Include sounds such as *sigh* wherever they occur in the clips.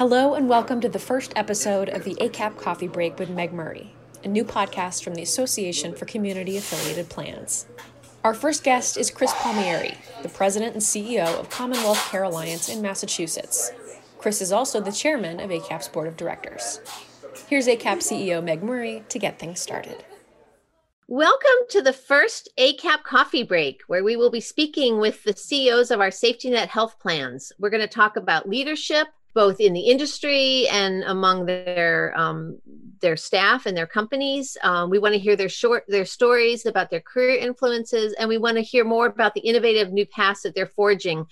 Hello, and welcome to the first episode of the ACAP Coffee Break with Meg Murray, a new podcast from the Association for Community Affiliated Plans. Our first guest is Chris Palmieri, the president and CEO of Commonwealth Care Alliance in Massachusetts. Chris is also the chairman of ACAP's board of directors. Here's ACAP CEO Meg Murray to get things started. Welcome to the first ACAP coffee break, where we will be speaking with the CEOs of our safety net health plans. We're going to talk about leadership, both in the industry and among their um, their staff and their companies. Um, we want to hear their short their stories about their career influences, and we want to hear more about the innovative new paths that they're forging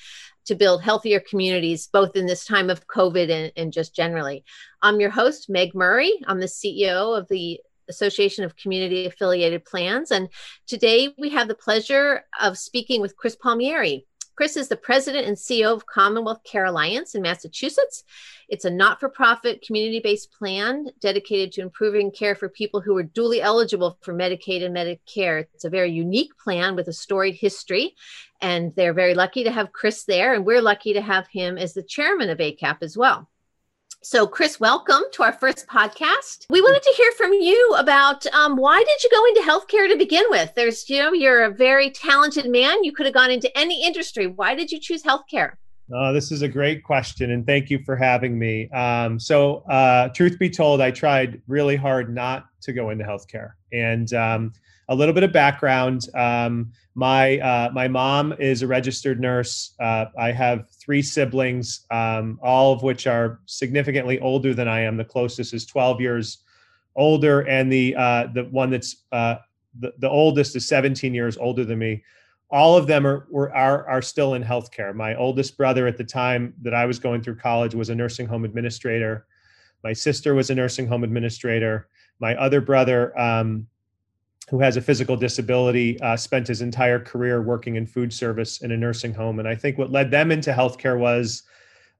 to build healthier communities, both in this time of COVID and, and just generally. I'm your host, Meg Murray. I'm the CEO of the Association of Community Affiliated Plans. And today we have the pleasure of speaking with Chris Palmieri. Chris is the president and CEO of Commonwealth Care Alliance in Massachusetts. It's a not for profit, community based plan dedicated to improving care for people who are duly eligible for Medicaid and Medicare. It's a very unique plan with a storied history. And they're very lucky to have Chris there. And we're lucky to have him as the chairman of ACAP as well. So, Chris, welcome to our first podcast. We wanted to hear from you about um, why did you go into healthcare to begin with? There's, you know, you're a very talented man. You could have gone into any industry. Why did you choose healthcare? Uh, this is a great question, and thank you for having me. Um, so, uh, truth be told, I tried really hard not to go into healthcare, and um, a little bit of background. Um, my uh, my mom is a registered nurse. Uh, I have three siblings, um, all of which are significantly older than I am. The closest is 12 years older, and the uh, the one that's uh, the, the oldest is 17 years older than me. All of them are, were, are are still in healthcare. My oldest brother at the time that I was going through college was a nursing home administrator. My sister was a nursing home administrator. My other brother um, who has a physical disability, uh, spent his entire career working in food service in a nursing home. And I think what led them into healthcare was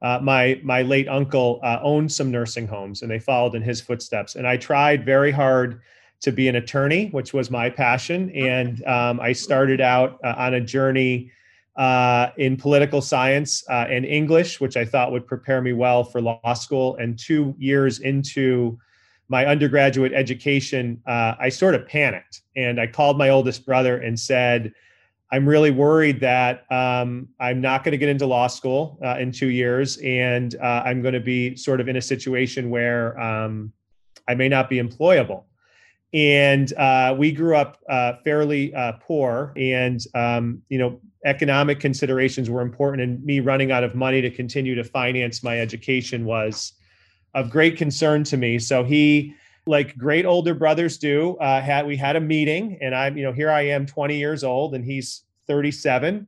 uh, my my late uncle uh, owned some nursing homes, and they followed in his footsteps. And I tried very hard to be an attorney, which was my passion. And um, I started out uh, on a journey uh, in political science uh, and English, which I thought would prepare me well for law school. And two years into my undergraduate education, uh, I sort of panicked and I called my oldest brother and said, I'm really worried that um, I'm not going to get into law school uh, in two years, and uh, I'm going to be sort of in a situation where um, I may not be employable. And uh, we grew up uh, fairly uh, poor, and um, you know, economic considerations were important. And me running out of money to continue to finance my education was of great concern to me. So he, like great older brothers do, uh, had we had a meeting, and I'm, you know, here I am, 20 years old, and he's 37,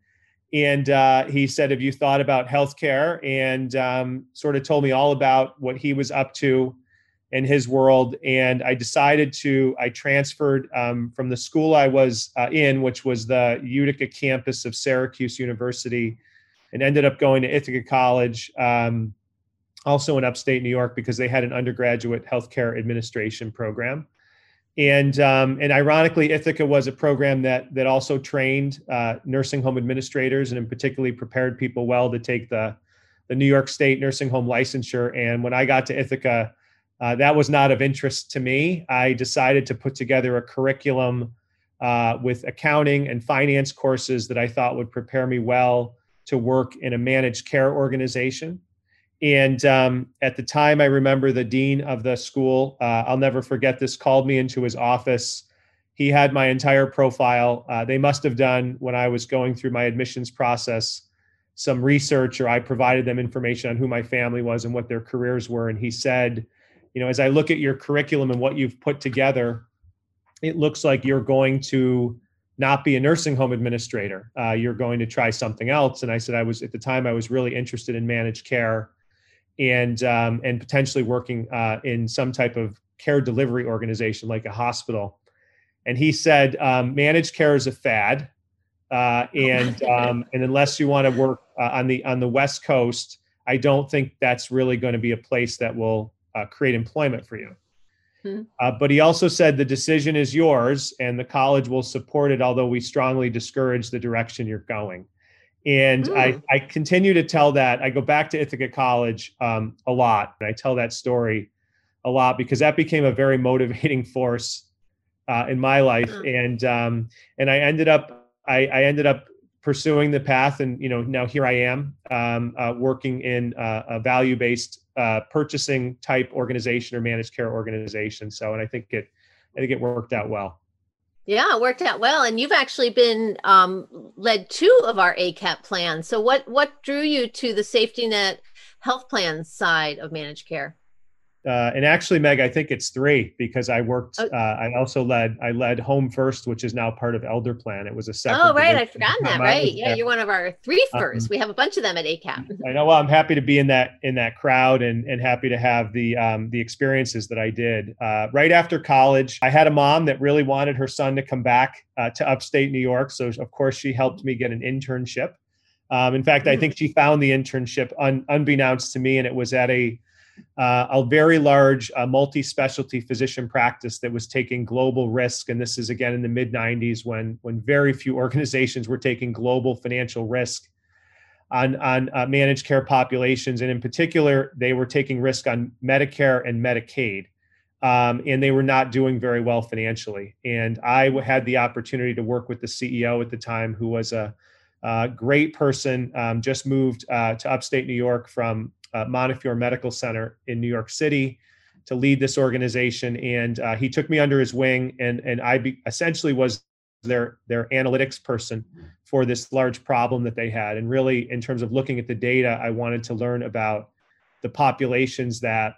and uh, he said, "Have you thought about healthcare?" And um, sort of told me all about what he was up to in his world. And I decided to, I transferred um, from the school I was uh, in, which was the Utica campus of Syracuse University, and ended up going to Ithaca College. Um, also in upstate New York because they had an undergraduate healthcare administration program. And um, and ironically, Ithaca was a program that that also trained uh, nursing home administrators and in particularly prepared people well to take the the New York State nursing home licensure. And when I got to Ithaca, uh, that was not of interest to me. I decided to put together a curriculum uh, with accounting and finance courses that I thought would prepare me well to work in a managed care organization. And um, at the time, I remember the dean of the school, uh, I'll never forget this, called me into his office. He had my entire profile. Uh, they must have done, when I was going through my admissions process, some research, or I provided them information on who my family was and what their careers were. And he said, You know, as I look at your curriculum and what you've put together, it looks like you're going to not be a nursing home administrator. Uh, you're going to try something else. And I said, I was at the time, I was really interested in managed care and um, and potentially working uh, in some type of care delivery organization like a hospital. And he said, um, managed care is a fad, uh, and um, and unless you want to work uh, on the on the West Coast, I don't think that's really going to be a place that will uh, create employment for you. Hmm. Uh, but he also said the decision is yours, and the college will support it, although we strongly discourage the direction you're going. And mm. I, I continue to tell that. I go back to Ithaca College um, a lot, and I tell that story a lot because that became a very *laughs* motivating force uh, in my life. And um, and I ended up I, I, ended up pursuing the path, and you know now here I am um, uh, working in uh, a value based uh, purchasing type organization or managed care organization. So, and I think it I think it worked out well. Yeah, it worked out well. And you've actually been um, led two of our ACAP plans. So what what drew you to the safety net health plan side of managed care? Uh, and actually, Meg, I think it's three because I worked. Uh, I also led. I led Home First, which is now part of Elder Plan. It was a separate. Oh, right, I'd forgotten that. *laughs* Right, yeah, you're one of our three um, first. Um, we have a bunch of them at ACAP. *laughs* I know. Well, I'm happy to be in that in that crowd, and and happy to have the um, the experiences that I did. Uh, right after college, I had a mom that really wanted her son to come back uh, to upstate New York, so of course she helped me get an internship. Um, in fact, I hmm. think she found the internship un, unbeknownst to me, and it was at a uh, a very large uh, multi-specialty physician practice that was taking global risk. And this is again in the mid 90s when when very few *laughs* organizations were taking global financial risk on on uh, managed care populations. And in particular they were taking risk on medicare and medicaid um, and they were not doing very well financially. And i had the opportunity to work with the ceo at the time who was a, great person um, just moved uh, to upstate new york from uh, Montefiore Medical Center in New York City to lead this organization. And uh, he took me under his wing, and and I be, essentially was their their analytics person for this large problem that they had. And really, in terms of looking at the data, I wanted to learn about the populations that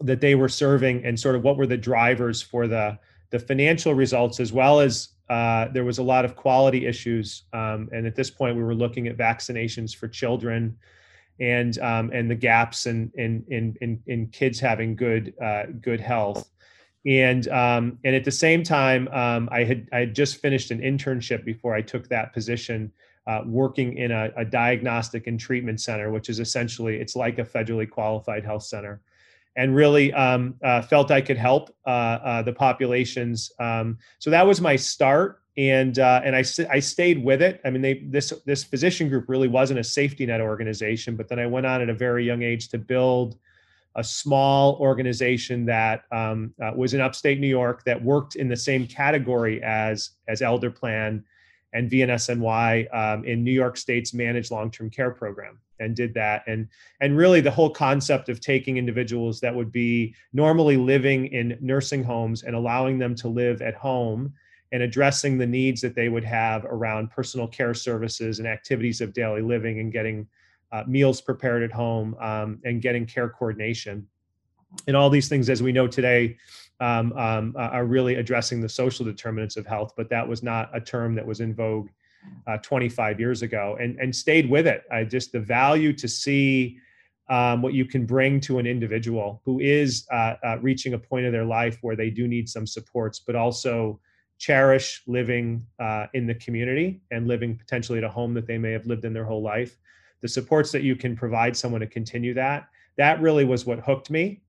that they were serving and sort of what were the drivers for the the financial results as well as uh, there was a lot of quality issues um, and at this point we were looking at vaccinations for children and um, and the gaps in in in in, kids having good uh, good health. And um, and at the same time, um, I had I had just finished an internship before I took that position, uh, working in a, a, diagnostic and treatment center, which is essentially it's like a federally qualified health center, and really um, uh, felt I could help uh, uh, the populations. Um, so that was my start and uh, and I I stayed with it. I mean, they this this physician group really wasn't a safety net organization, but then I went on at a very young age to build a small organization that um, uh, was in upstate New York that worked in the same category as as Elder Plan and VNSNY um, in New York State's managed long-term care program and did that and and really the whole concept of taking individuals that would be normally living in nursing homes and allowing them to live at home and addressing the needs that they would have around personal care services and activities of daily living and getting uh, meals prepared at home um, and getting care coordination. And all these things, as we know today, um, um, are really addressing the social determinants of health, but that was not a term that was in vogue uh, 25 years ago and, and stayed with it. I just the value to see um, what you can bring to an individual who is uh, uh, reaching a point of their life where they do need some supports, but also cherish living uh, in the community and living potentially at a home that they may have lived in their whole life the supports that you can provide someone to continue that that really was what hooked me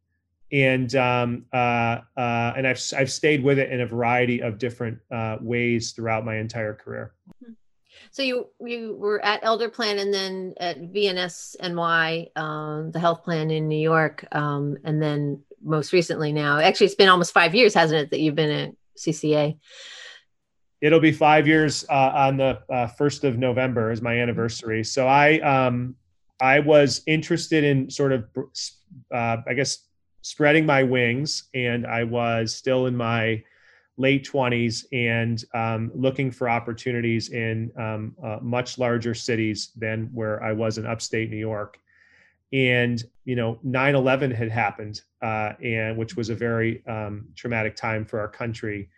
and um, uh, uh, and I've I've stayed with it in a variety of different uh, ways throughout my entire career. So you you were at Elder Plan and then at VNS ny um, the health plan in New York, um, and then most recently now. Actually, it's been almost five years, hasn't it, that you've been at CCA? It'll be five years uh, on the uh, first of November is my anniversary. So I um, I was interested in sort of uh, I guess spreading my wings, and I was still in my late 20s and um, looking for opportunities in um, uh, much larger cities than where I was in upstate New York. And, you know, 9 11 had happened, uh, and which was a very um, traumatic time for our country.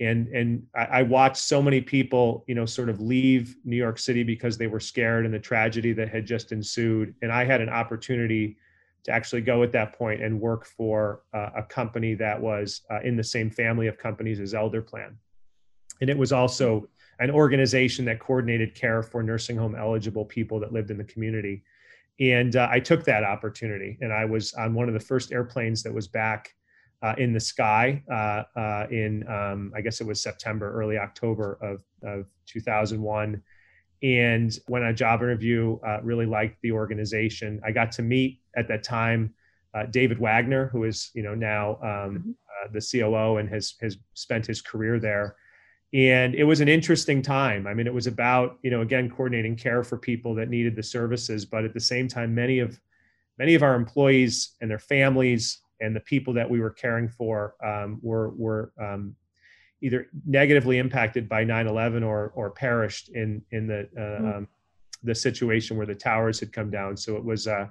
And and I, I, watched so many people you know sort of leave new york city because they were scared and the tragedy that had just ensued. And i had an opportunity to actually go at that point and work for uh, a company that was uh, in the same family of companies as elder plan. And it was also an organization that coordinated care for nursing home eligible people that lived in the community and uh, i took that opportunity and i was on one of the first airplanes that was back uh, in the sky uh, uh, in, um, I guess it was September, early October of, of 2001. and went on a job interview. Uh, really liked the organization. I got to meet at that time uh, David Wagner, who is you know now um, mm-hmm. uh, the COO and has has spent his career there. And it was an interesting time. I mean, it was about you know again coordinating care for people that needed the services, but at the same time, many of many of our employees and their families and the people that we were caring for um, were were um, either negatively impacted by 9/11 or or perished in in the uh, mm. um, the situation where the towers had come down. So it was uh,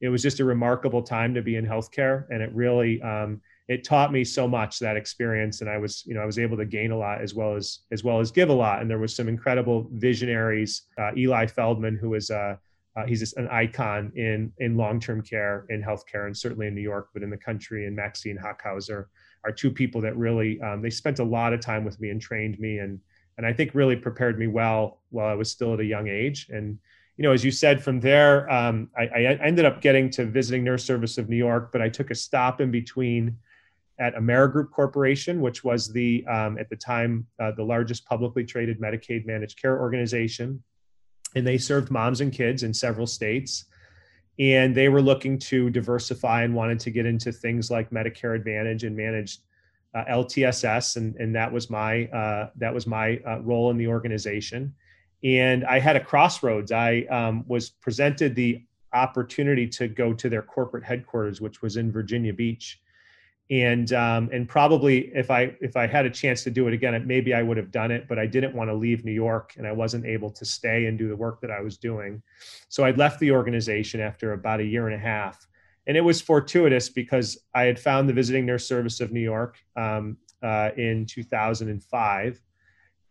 it was just a remarkable time to be in healthcare, and it really um, it taught me so much that experience, and I was you know I was able to gain a lot as well as as well as give a lot. And there was some incredible visionaries, uh, Eli Feldman, who is was uh, uh, he's just an icon in in long-term care in healthcare and certainly in New York, but in the country. And Maxine Hockhauser are two people that really um, they spent a lot of time with me and trained me and and I think really prepared me well while I was still at a young age. And you know, as you said, from there um, I, I, ended up getting to visiting Nurse Service of New York, but I took a stop in between at Amerigroup Corporation, which was the um, at the time uh, the largest publicly traded Medicaid managed care organization. And they served moms and kids in several states. And they were looking to diversify and wanted to get into things like medicare advantage and managed uh, ltss and, and that was my uh, that was my uh, role in the organization. And i had a crossroads. I um, was presented the opportunity to go to their corporate headquarters which was in virginia beach and um, and probably if I if I had a chance to do it again, maybe I would have done it. But I didn't want to leave New York, and I wasn't able to stay and do the work that I was doing. So I left the organization after about a year and a half, and it was fortuitous because I had found the Visiting Nurse Service of New York um, uh, in 2005,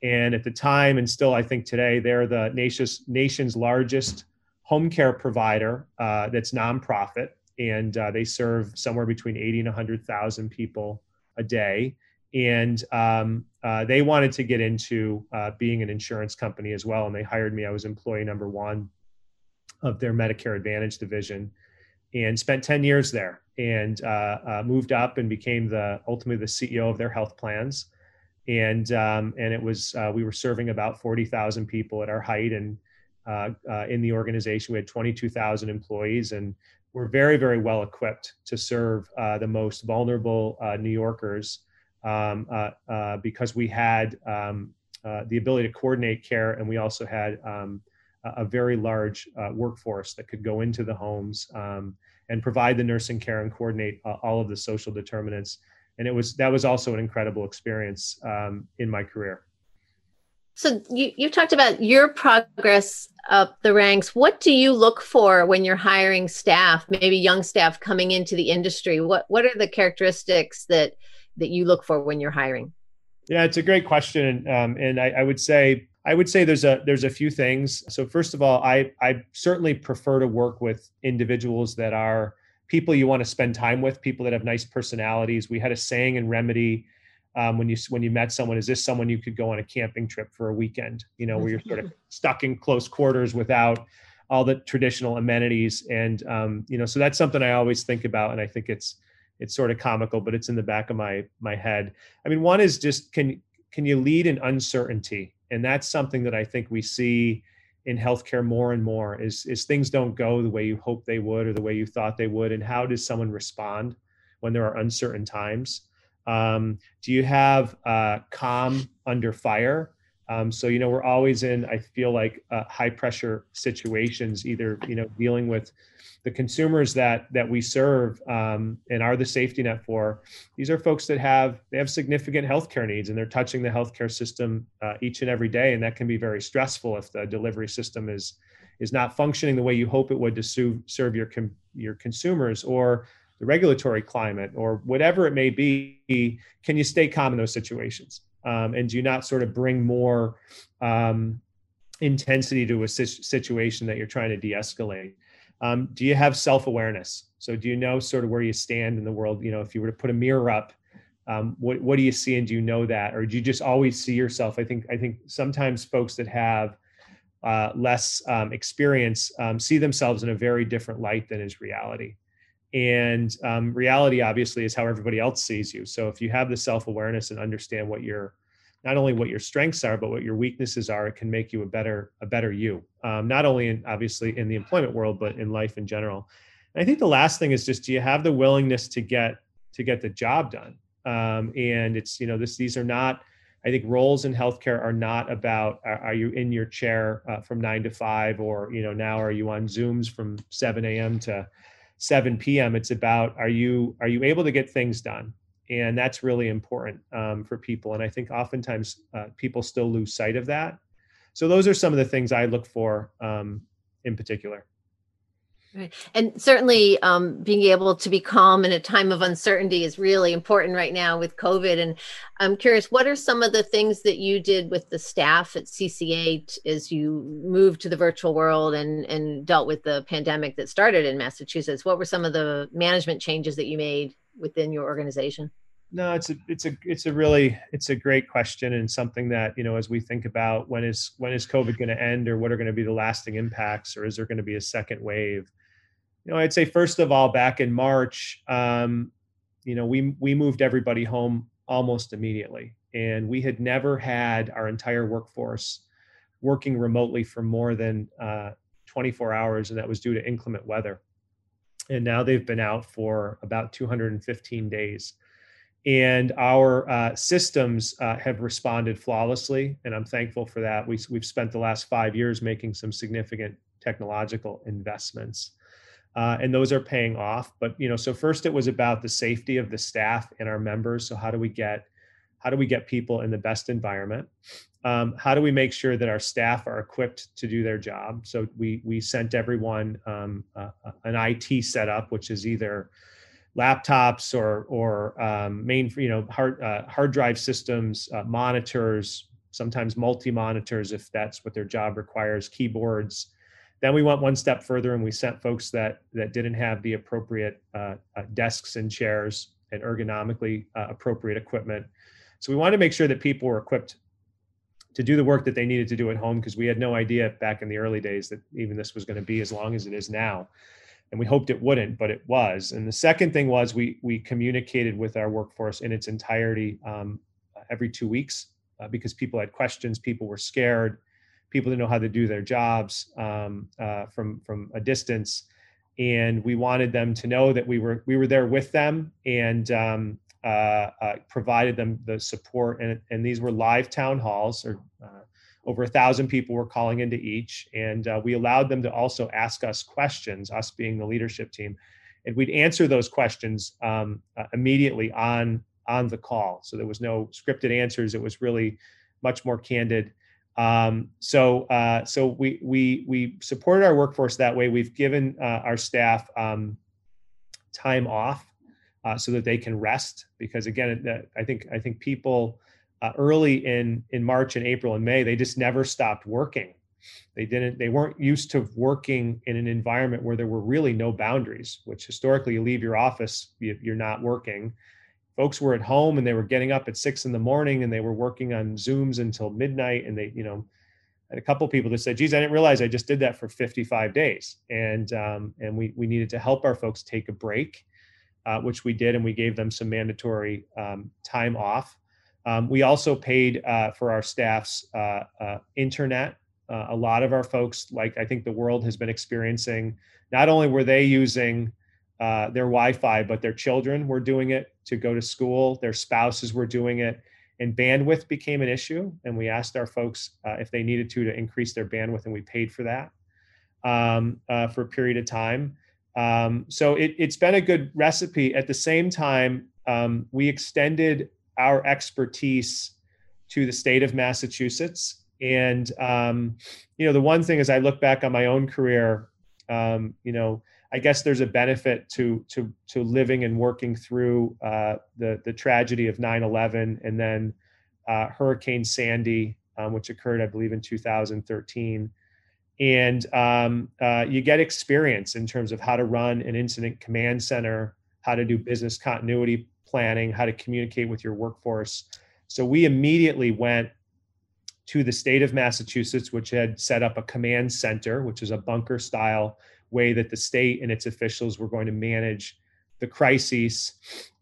and at the time, and still I think today, they're the nation's nation's largest home care provider uh, that's nonprofit and uh, they serve somewhere between 80 and 100,000 people a day. And um, uh, they wanted to get into uh, being an insurance company as well. And they hired me. I was employee number one of their Medicare Advantage division and spent 10 years there and uh, uh, moved up and became the ultimately the CEO of their health plans. And, um, and it was, uh, we were serving about 40,000 people at our height. And in the organization, we had 22,000 employees and we're very, very well equipped to serve uh, the most vulnerable uh, New Yorkers um, uh, uh because we had um, uh, the ability to coordinate care and we also had um, a very large uh, workforce that could go into the homes um, and provide the nursing care and coordinate all of the social determinants. And it was that was also an incredible experience um, in my career. So you, you talked about your progress up the ranks. What do you look for when you're hiring staff, maybe young staff coming into the industry? What what are the characteristics that that you look for when you're hiring? Yeah, it's a great question, um, and I, I, would say I would say there's a there's a few things. So first of all, I I certainly prefer to work with individuals that are people you want to spend time with, people that have nice personalities. We had a saying in Remedy um, when you when you met someone is this someone you could go on a camping trip for a weekend you know where you're sort of *laughs* stuck in close quarters without all the traditional amenities? And um, you know so that's something i always think about and i think it's it's sort of comical but it's in the back of my my head. I mean one is just can can you lead in uncertainty? And that's something that i think we see in healthcare more and more is is things don't go the way you hope they would or the way you thought they would and how does someone respond when there are uncertain times um, do you have uh, calm under fire? Um, so you know we're always in. I feel like uh, high pressure situations, either you know dealing with the consumers that that we serve um, and are the safety net for. These are folks that have they have significant healthcare needs and they're touching the healthcare system uh, each and every day, and that can be very stressful if the delivery system is is not functioning the way you hope it would to serve, your your consumers or the regulatory climate or whatever it may be can you stay calm in those situations? Um, and do not sort of bring more um, intensity to a situation that you're trying to de-escalate? Um, do you have self-awareness? So do you know sort of where you stand in the world? You know if you were to put a mirror up um, what, what do you see and do you know that? Or do you just always see yourself? I think i think sometimes folks that have uh, less um, experience um, see themselves in a very different light than is reality and um, reality obviously is how everybody else sees you so if you have the self-awareness and understand what your not only what your strengths are, but what your weaknesses are. It can make you a better a better you. Um, not only in obviously in the employment world, but in life in general. And I think the last thing is just do you have the willingness to get to get the job done? Um, and it's you know this these are not I think roles in healthcare are not about are, are you in your chair uh, from nine to five, or you know now are you on Zooms from seven a.m. to seven p.m. It's about are you are you able to get things done, and that's really important um, for people. And I think oftentimes uh, people still lose sight of that. So those are some of the things I look for um, in particular. Right. And certainly um, being able to be calm in a time of uncertainty is really important right now with COVID. And I'm curious, what are some of the things that you did with the staff at CCA as you moved to the virtual world and, and dealt with the pandemic that started in Massachusetts? What were some of the management changes that you made within your organization? No, it's a it's a it's a really it's a great question and something that you know as we think about when is when is COVID going to end or what are going to be the lasting impacts or is there going to be a second wave? You know, I'd say first of all, back in March, um, you know, we we moved everybody home almost immediately, and we had never had our entire workforce working remotely for more than uh, 24 hours, and that was due to inclement weather. And now they've been out for about 215 days, and our uh, systems uh, have responded flawlessly, and I'm thankful for that. We, we've spent the last five years making some significant technological investments uh, and those are paying off. But you know, so first it was about the safety of the staff and our members. So how do we get how do we get people in the best environment? Um, how do we make sure that our staff are equipped to do their job? So we we sent everyone um, uh, an IT setup, which is either laptops or or um, main you know hard uh, hard drive systems, uh, monitors, sometimes multi monitors if that's what their job requires, keyboards. Then we went one step further and we sent folks that that didn't have the appropriate uh, uh, desks and chairs and ergonomically uh, appropriate equipment. So we wanted to make sure that people were equipped to do the work that they needed to do at home because we had no idea back in the early days that even this was going to be as long as it is now. And we hoped it wouldn't, but it was. And the second thing was we we communicated with our workforce in its entirety um, every two weeks uh, because people had questions, people were scared people to know how to do their jobs um, uh, from from a distance, and we wanted them to know that we were we were there with them and um, uh, uh, provided them the support. And and these were live town halls, or uh, over a thousand people were calling into each, and uh, we allowed them to also ask us questions, us being the leadership team, and we'd answer those questions um, uh, immediately on on the call. So there was no scripted answers. It was really much more candid. Um, so uh, so we we we supported our workforce that way. We've given uh, our staff um, time off uh, so that they can rest because again, I think I think people uh, early in in March and April and May they just never stopped working. They didn't. They weren't used to working in an environment where there were really no boundaries. Which historically, you leave your office, you're not working folks were at home and they were getting up at six in the morning and they were working on zooms until midnight. And they you know had a couple people that said geez i didn't realize i just did that for 55 days. And um, and we we needed to help our folks take a break uh, which we did and we gave them some mandatory um, time off. Um, we also paid uh, for our staff's uh, uh internet. Uh, a lot of our folks like i think the world has been experiencing not only were they using uh, their Wi-Fi, but their children were doing it to go to school. Their spouses were doing it, and bandwidth became an issue. And we asked our folks uh, if they needed to to increase their bandwidth, and we paid for that um, uh, for a period of time. Um, so it, has been a good recipe. At the same time, um, we extended our expertise to the state of Massachusetts. And um, you know, the one thing as I look back on my own career, um, you know I guess there's a benefit to to to living and working through uh, the the tragedy of 9/11 and then uh, Hurricane Sandy, um, which occurred, I believe, in 2013. And um, uh, you get experience in terms of how to run an incident command center, how to do business continuity planning, how to communicate with your workforce. So we immediately went to the state of Massachusetts, which had set up a command center, which is a bunker style way that the state and its officials were going to manage the crises.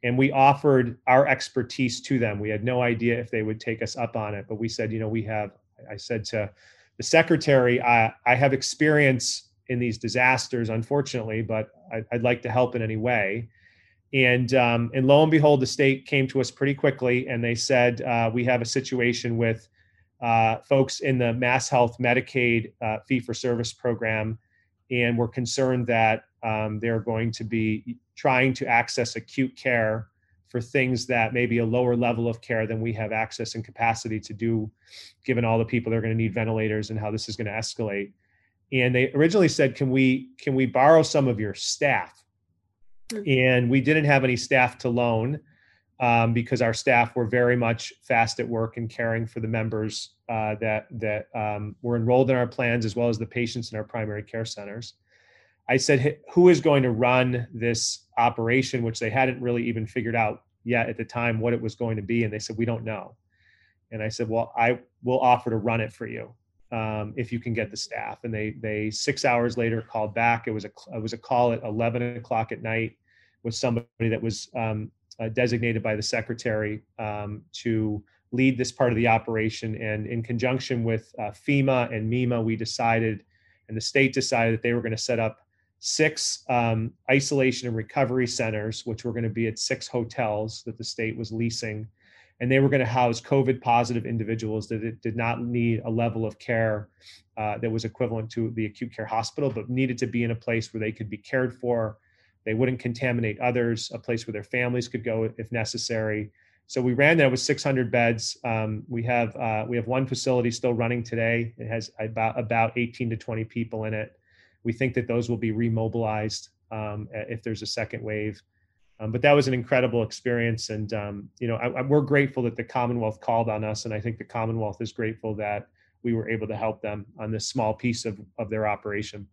And we offered our expertise to them. We had no idea if they would take us up on it but we said you know we have i said to the secretary i, I have experience in these disasters unfortunately but I, would like to help in any way. And um, and lo and behold the state came to us pretty quickly and they said uh, we have a situation with uh, folks in the mass health medicaid uh, fee for service program and we're concerned that um, they're going to be trying to access acute care for things that maybe a lower level of care than we have access and capacity to do, given all the people that are going to need ventilators and how this is going to escalate. And they originally said, "Can we can we borrow some of your staff?" Mm-hmm. And we didn't have any staff to loan um, because our staff were very much fast at work and caring for the members uh, that that um, were enrolled in our plans as well as the patients in our primary care centers. I said, who is going to run this operation, which they hadn't really even figured out yet at the time what it was going to be. And they said, we don't know. And I said, well, I will offer to run it for you um, if you can get the staff. And they they six hours later called back. It was a it was a call at 11 o'clock at night with somebody that was um, uh, designated by the secretary um, to lead this part of the operation. And in conjunction with uh, FEMA and MEMA, we decided, and the state decided that they were going to set up six um, isolation and recovery centers, which were going to be at six hotels that the state was leasing. And they were going to house COVID positive individuals that did not need a level of care uh, that was equivalent to the acute care hospital, but needed to be in a place where they could be cared for. They wouldn't contaminate others, a place where their families could go if necessary. So we ran that with 600 beds. Um, we have uh, we have one facility still running today. It has about about 18 to 20 people in it. We think that those will be remobilized um, if there's a second wave. Um, but that was an incredible experience, and um, you know I, I, we're grateful that the Commonwealth called on us, and I think the Commonwealth is grateful that we were able to help them on this small piece of of their operation.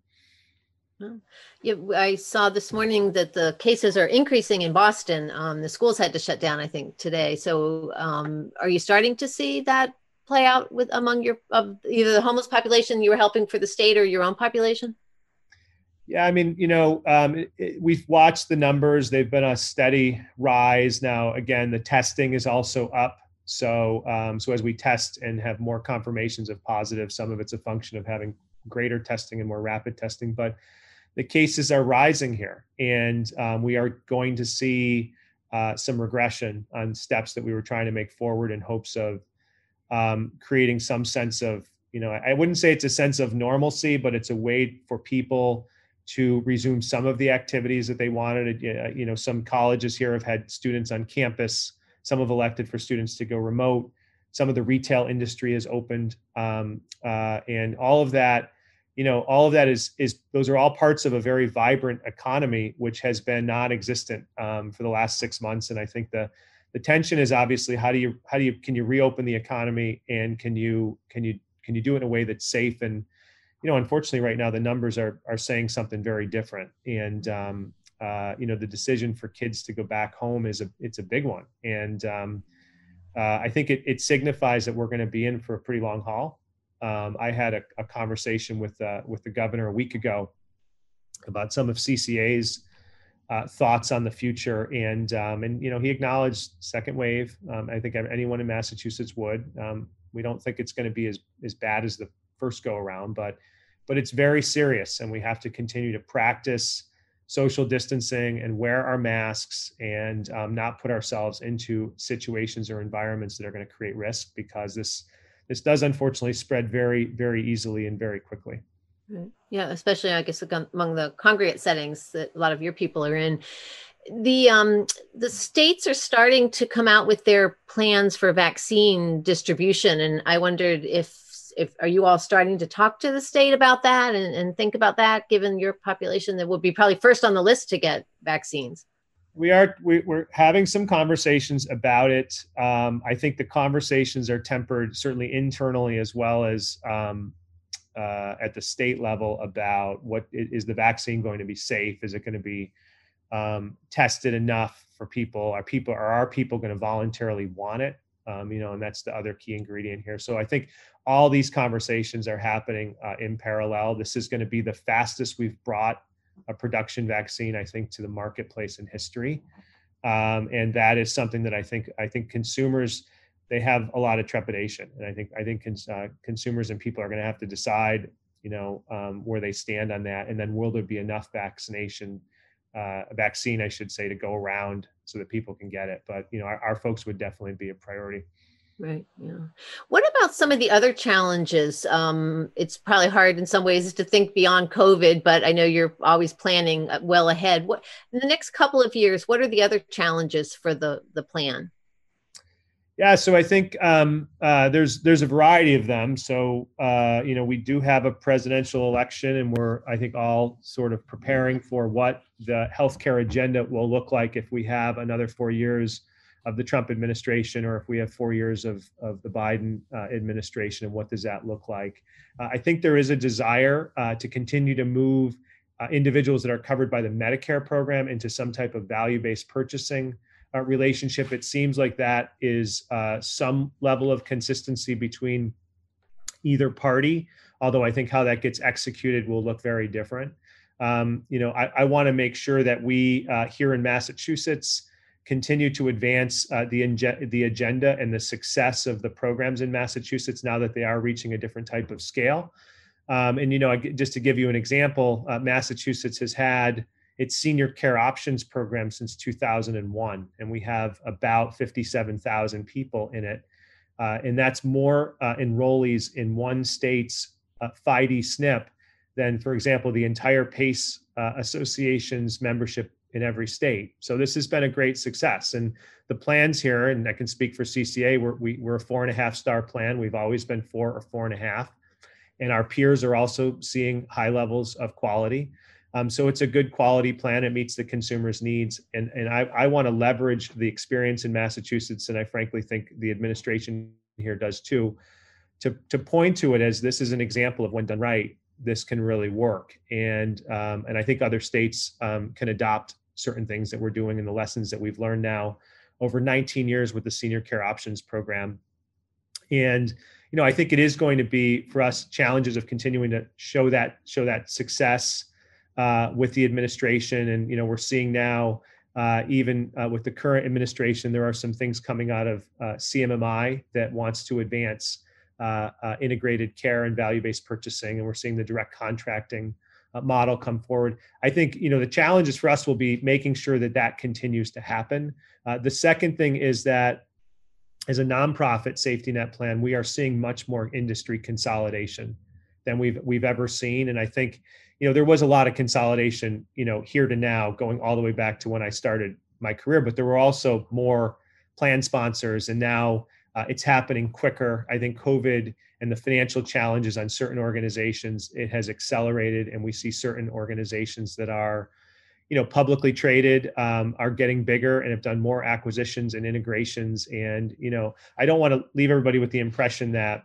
Yeah, I saw this morning that the cases are increasing in Boston. Um, the schools had to shut down, I think, today. So, um, are you starting to see that play out with among your either the homeless population you were helping for the state or your own population? Yeah, I mean, you know, um, it, it, we've watched the numbers; they've been a steady rise. Now, again, the testing is also up. So, um, so as we test and have more confirmations of positive, some of it's a function of having greater testing and more rapid testing. But the cases are rising here, and um, we are going to see uh, some regression on steps that we were trying to make forward in hopes of um, creating some sense of, you know, I wouldn't say it's a sense of normalcy, but it's a way for people to resume some of the activities that they wanted. You know, some colleges here have had students on campus. Some have elected for students to go remote. Some of the retail industry has opened, um, uh, and all of that. You know, all of that is is those are all parts of a very vibrant economy, which has been non-existent um, for the last six months. And I think the the tension is obviously how do you how do you can you reopen the economy and can you can you can you do it in a way that's safe and you know, unfortunately, right now the numbers are are saying something very different, and um, uh, you know, the decision for kids to go back home is a it's a big one, and um, uh, I think it, it signifies that we're going to be in for a pretty long haul. Um, I had a, a conversation with uh, with the governor a week ago about some of CCA's uh, thoughts on the future, and um, and you know he acknowledged second wave. Um, I think anyone in Massachusetts would. Um, we don't think it's going to be as as bad as the first go around, but but it's very serious, and we have to continue to practice social distancing and wear our masks and um, not put ourselves into situations or environments that are going to create risk because this this does unfortunately spread very very easily and very quickly. Yeah especially i guess among the congregate settings that a lot of your people are in. The um the states are starting to come out with their plans for vaccine distribution and i wondered if if are you all starting to talk to the state about that and, and think about that given your population that would be probably first on the list to get vaccines we are we, are having some conversations about it um, i think the conversations are tempered certainly internally as well as um, uh, at the state level about what is the vaccine going to be safe is it going to be um, tested enough for people are people are our people going to voluntarily want it um, you know, and that's the other key ingredient here. So I think all these conversations are happening uh, in parallel. This is going to be the fastest we've brought a production vaccine, I think, to the marketplace in history. Um, and that is something that I think I think consumers they have a lot of trepidation, and I think I think cons- uh, consumers and people are going to have to decide, you know, um, where they stand on that, and then will there be enough vaccination, uh, vaccine, I should say, to go around so that people can get it. But you know, our, our folks would definitely be a priority. Right. Yeah. What about some of the other challenges? Um, it's probably hard in some ways to think beyond COVID, but I know you're always planning uh, well ahead. What in the next couple of years? What are the other challenges for the the plan? Yeah, so I think um, uh, there's there's a variety of them. So uh, you know we do have a presidential election, and we're I think all sort of preparing for what the healthcare agenda will look like if we have another four years of the Trump administration or if we have four years of, of the Biden uh, administration and what does that look like. Uh, I think there is a desire uh, to continue to move uh, individuals that are covered by the Medicare program into some type of value based purchasing uh, relationship. It seems like that is uh, some level of consistency between either party, although I think how that gets executed will look very different. Um, you know, I, I want to make sure that we here in Massachusetts continue to advance uh, the, the agenda and the success of the programs in Massachusetts now that they are reaching a different type of scale. Um, and you know, just to give you an example, uh, Massachusetts has had its senior care options program since 2001, and we have about 57,000 people in it. Uh, and that's more uh, enrollees in one state's uh, FIDE SNP than, for example, the entire PACE uh, Association's membership in every state. So this has been a great success. And the plans here, and I can speak for CCA, we're, we, we're a four and a half star plan. We've always been four or four and a half. And our peers are also seeing high levels of quality. Um, so it's a good quality plan. It meets the consumer's needs. And, and I, I want to leverage the experience in Massachusetts. And I frankly think the administration here does too, to, to point to it as this is an example of when done right, this can really work. And, um, and I think other states um, can adopt certain things that we're doing and the lessons that we've learned now over 19 years with the senior care options program. And you know i think it is going to be for us challenges of continuing to show that show that success uh, with the administration. And you know we're seeing now uh, even uh, with the current administration there are some things coming out of uh, cmmi that wants to advance uh, uh, integrated care and value-based purchasing. And we're seeing the direct contracting model come forward. I think you know the challenges for us will be making sure that that continues to happen. Uh, the second thing is that as a nonprofit safety net plan, we are seeing much more industry consolidation than we've we've ever seen, and I think you know there was a lot of consolidation you know here to now going all the way back to when I started my career, but there were also more plan sponsors, and now uh, it's happening quicker. I think COVID and the financial challenges on certain organizations it has accelerated and we see certain organizations that are you know publicly traded um, are getting bigger and have done more acquisitions and integrations and you know i don't want to leave everybody with the impression that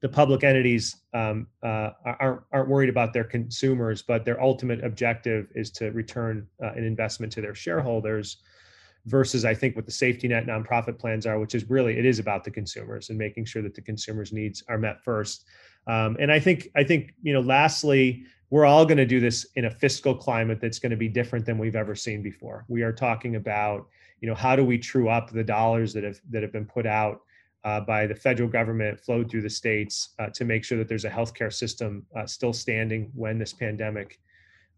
the public entities um, uh, aren't, aren't worried about their consumers but their ultimate objective is to return uh, an investment to their shareholders versus I think what the safety net nonprofit plans are, which is really it is about the consumers and making sure that the consumers' needs are met first. Um, and I think I think you know, lastly, we're all going to do this in a fiscal climate that's going to be different than we've ever seen before. We are talking about you know how do we true up the dollars that have that have been put out uh, by the federal government flowed through the states uh, to make sure that there's a healthcare system uh, still standing when this pandemic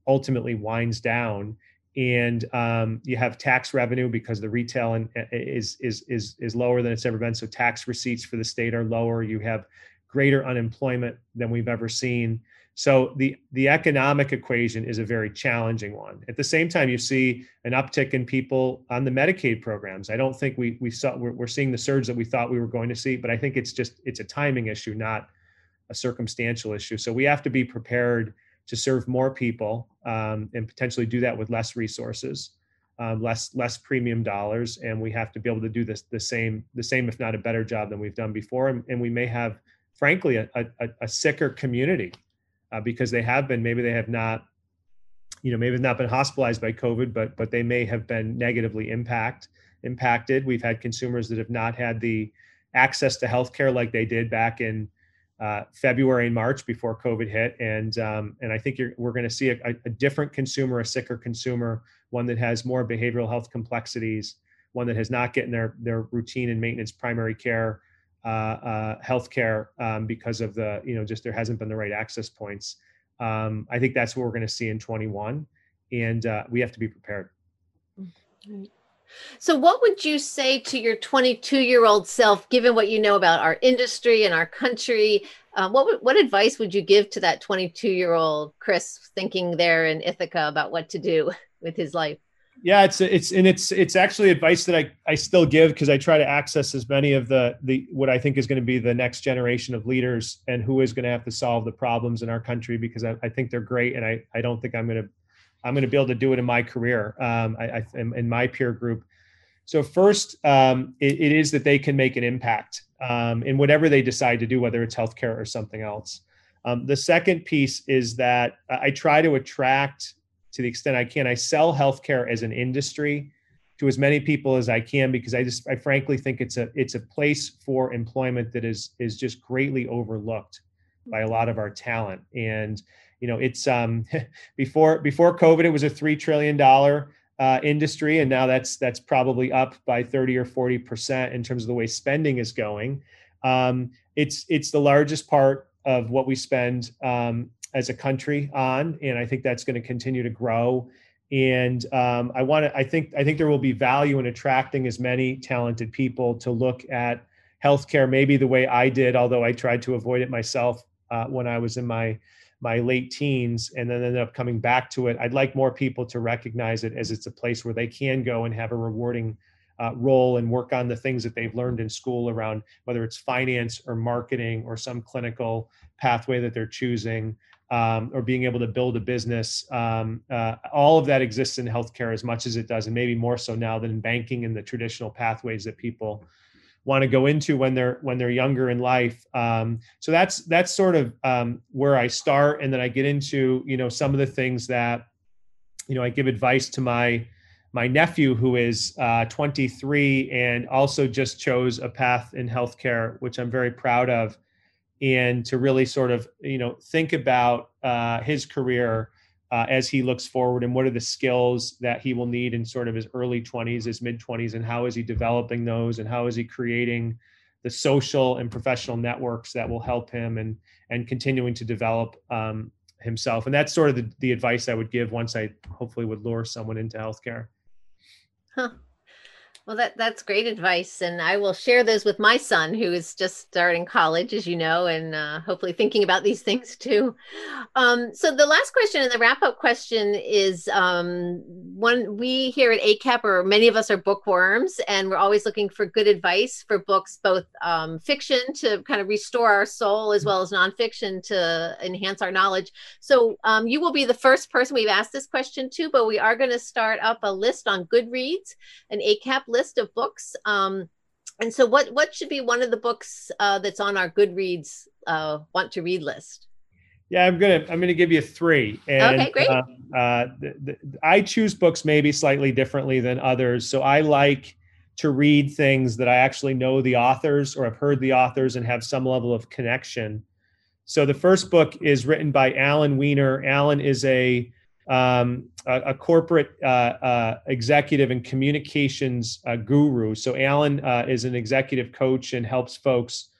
ultimately winds down and um, you have tax revenue because the retail in, is is is is lower than it's ever been. So tax receipts for the state are lower. You have greater unemployment than we've ever seen. So the the economic equation is a very challenging one. At the same time, you see an uptick in people on the Medicaid programs. I don't think we we saw we're, we're seeing the surge that we thought we were going to see, but I think it's just it's a timing issue, not a circumstantial issue. So we have to be prepared to serve more people um, and potentially do that with less resources, um, less less premium dollars, and we have to be able to do this the same the same if not a better job than we've done before, and, and we may have frankly a, a, a sicker community uh, because they have been maybe they have not you know maybe have not been hospitalized by covid but but they may have been negatively impact impacted. We've had consumers that have not had the access to healthcare like they did back in uh, February and March before COVID hit, and um, and I think we're going to see a, a, different consumer, a sicker consumer, one that has more behavioral health complexities, one that has not getting their their routine and maintenance primary care uh, uh, health care um, because of the you know just there hasn't been the right access points. Um, I think that's what we're going to see in 21, and uh, we have to be prepared. Mm-hmm. So, what would you say to your 22 year old self, given what you know about our industry and our country? Uh, what what advice would you give to that 22 year old Chris thinking there in Ithaca about what to do *laughs* with his life? Yeah, it's it's and it's it's actually advice that I I still give because I try to access as many of the the what I think is going to be the next generation of leaders and who is going to have to solve the problems in our country because I, I think they're great and I I don't think I'm going to I'm going to be able to do it in my career. Um, I, I in my peer group. So first, um, it, it is that they can make an impact um, in whatever they decide to do, whether it's healthcare or something else. Um, the second piece is that I try to attract, to the extent I can, I sell healthcare as an industry to as many people as I can because I just I frankly think it's a it's a place for employment that is is just greatly overlooked by a lot of our talent. And you know it's um *laughs* before before covid it was a 3 trillion dollar uh, industry and now that's that's probably up by 30 or 40 percent in terms of the way spending is going. Um, it's it's the largest part of what we spend um, as a country on and i think that's going to continue to grow. And um, i want to i think i think there will be value in attracting as many talented people to look at healthcare maybe the way i did although i tried to avoid it myself uh, when i was in my my late teens and then ended up coming back to it. I'd like more people to recognize it as it's a place where they can go and have a rewarding uh, role and work on the things that they've learned in school around whether it's finance or marketing or some clinical pathway that they're choosing um, or being able to build a business. Um, uh, all of that exists in healthcare as much as it does, and maybe more so now than in banking and the traditional pathways that people want to go into when they're when they're younger in life. Um, so that's that's sort of um, where I start, and then I get into you know some of the things that you know I give advice to my my nephew who is uh, 23 and also just chose a path in healthcare, which I'm very proud of, and to really sort of you know think about uh, his career uh, as he looks forward and what are the skills that he will need in sort of his early 20s his mid 20s and how is he developing those and how is he creating the social and professional networks that will help him and and continuing to develop um, himself? And that's sort of the, the advice i would give once i hopefully would lure someone into healthcare. Huh well, that that's great advice, and I will share those with my son, who is just starting college, as you know, and uh, hopefully thinking about these *laughs* things too. Um, so, the last question and the wrap up question is um, one we here at ACAP, or many of us are bookworms, and we're always looking for good advice for books, both um, fiction to kind of restore our soul, as well as nonfiction to enhance our knowledge. So, um, you will be the first person we've asked this question to, but we are going to start up a list on Goodreads, an ACAP list of books. Um, and so, what what should be one of the books uh, that's on our Goodreads uh, want to read list? Yeah, I'm gonna I'm gonna give you three. And, okay, great. Uh, uh, the, the, I choose books maybe slightly differently than others, so I like to read things that I actually know the authors or have heard the authors and have some level of connection. So the first book is written by Alan Weiner. Alan is a um, a, a, corporate uh, uh, executive and communications uh, guru. So Alan uh, is an executive coach and helps folks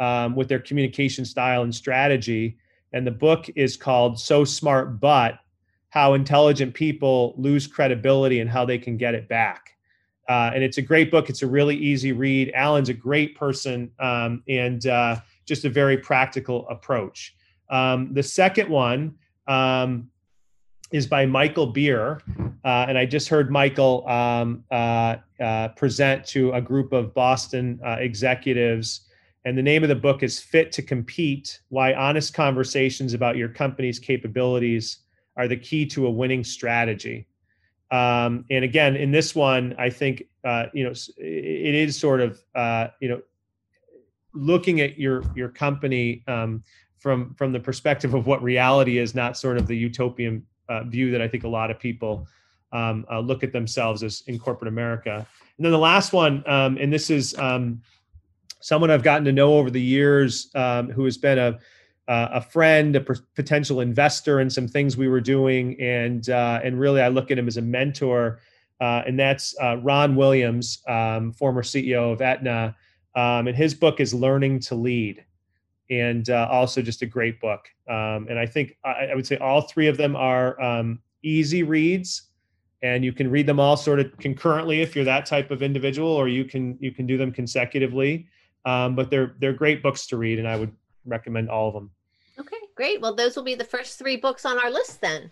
um, with their communication style and strategy. And the book is called "So Smart But: How Intelligent People Lose Credibility and How They Can Get It Back." Uh, and it's a great book. It's a really easy read. Alan's a great person um, and uh, just a very practical approach. Um, the second one um, is by Michael Beer. Uh, and I just heard Michael um, uh, uh, present to a group of Boston uh, executives. And the name of the book is Fit to Compete Why Honest Conversations About Your Company's Capabilities Are the Key to a Winning Strategy. Um, and again, in this one, I think, uh, you know, it is sort of, uh, you know, looking at your your company um, from from the perspective of what reality is, not sort of the utopian uh, view that I think a lot of people um, uh, look at themselves as in corporate America. And then the last one, um, and this is um, someone I've gotten to know over the years um, who has been a uh, a friend, a potential investor in some things we were doing, and uh, and really I look at him as a mentor, uh, and that's uh, Ron Williams, um, former CEO of Aetna, um, and his book is Learning to Lead, and uh, also just a great book. Um, and I think I, I, would say all three of them are um, easy reads, and you can read them all sort of concurrently if you're that type of individual, or you can you can do them consecutively. Um, but they're they're great books to read, and I would recommend all of them. Okay, great. Well, those will be the first three books on our list then.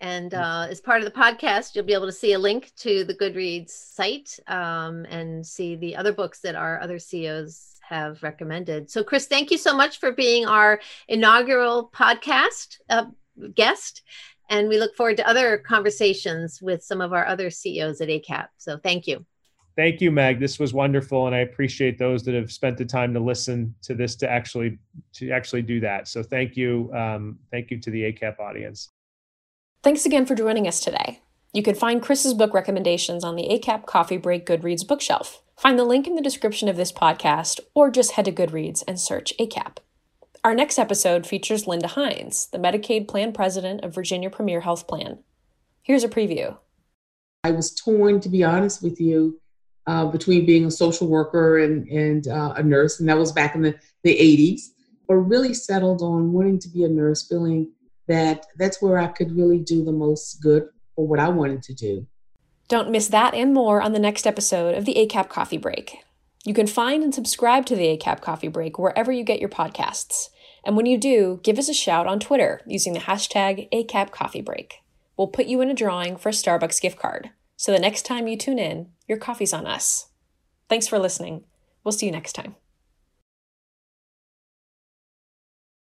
And uh, as part of the podcast, you'll be able to see a link to the Goodreads site um, and see the other books that our other CEOs have recommended. So, Chris, thank you so much for being our inaugural podcast uh, guest. And we look forward to other conversations with some of our other CEOs at ACAP. So, thank you. Thank you, Meg. This was wonderful, and I appreciate those that have spent the time to listen to this to actually to actually do that. So thank you, um, thank you to the ACAP audience. Thanks again for joining us today. You can find Chris's book recommendations on the ACAP Coffee Break Goodreads bookshelf. Find the link in the description of this podcast, or just head to Goodreads and search ACAP. Our next episode features Linda Hines, the Medicaid Plan President of Virginia Premier Health Plan. Here's a preview. I was torn, to be honest with you, uh, between being a social worker and, and uh, a nurse, and that was back in the, the 80s, but really settled on wanting to be a nurse, feeling that that's where I could really do the most good what I wanted to do. Don't miss that and more on the next episode of the ACAP Coffee Break. You can find and subscribe to the ACAP Coffee Break wherever you get your podcasts. And when you do, give us a shout on Twitter using the hashtag ACAP Coffee Break. We'll put you in a drawing for a Starbucks gift card. So the next time you tune in, your coffee's on us. Thanks for listening. We'll see you next time.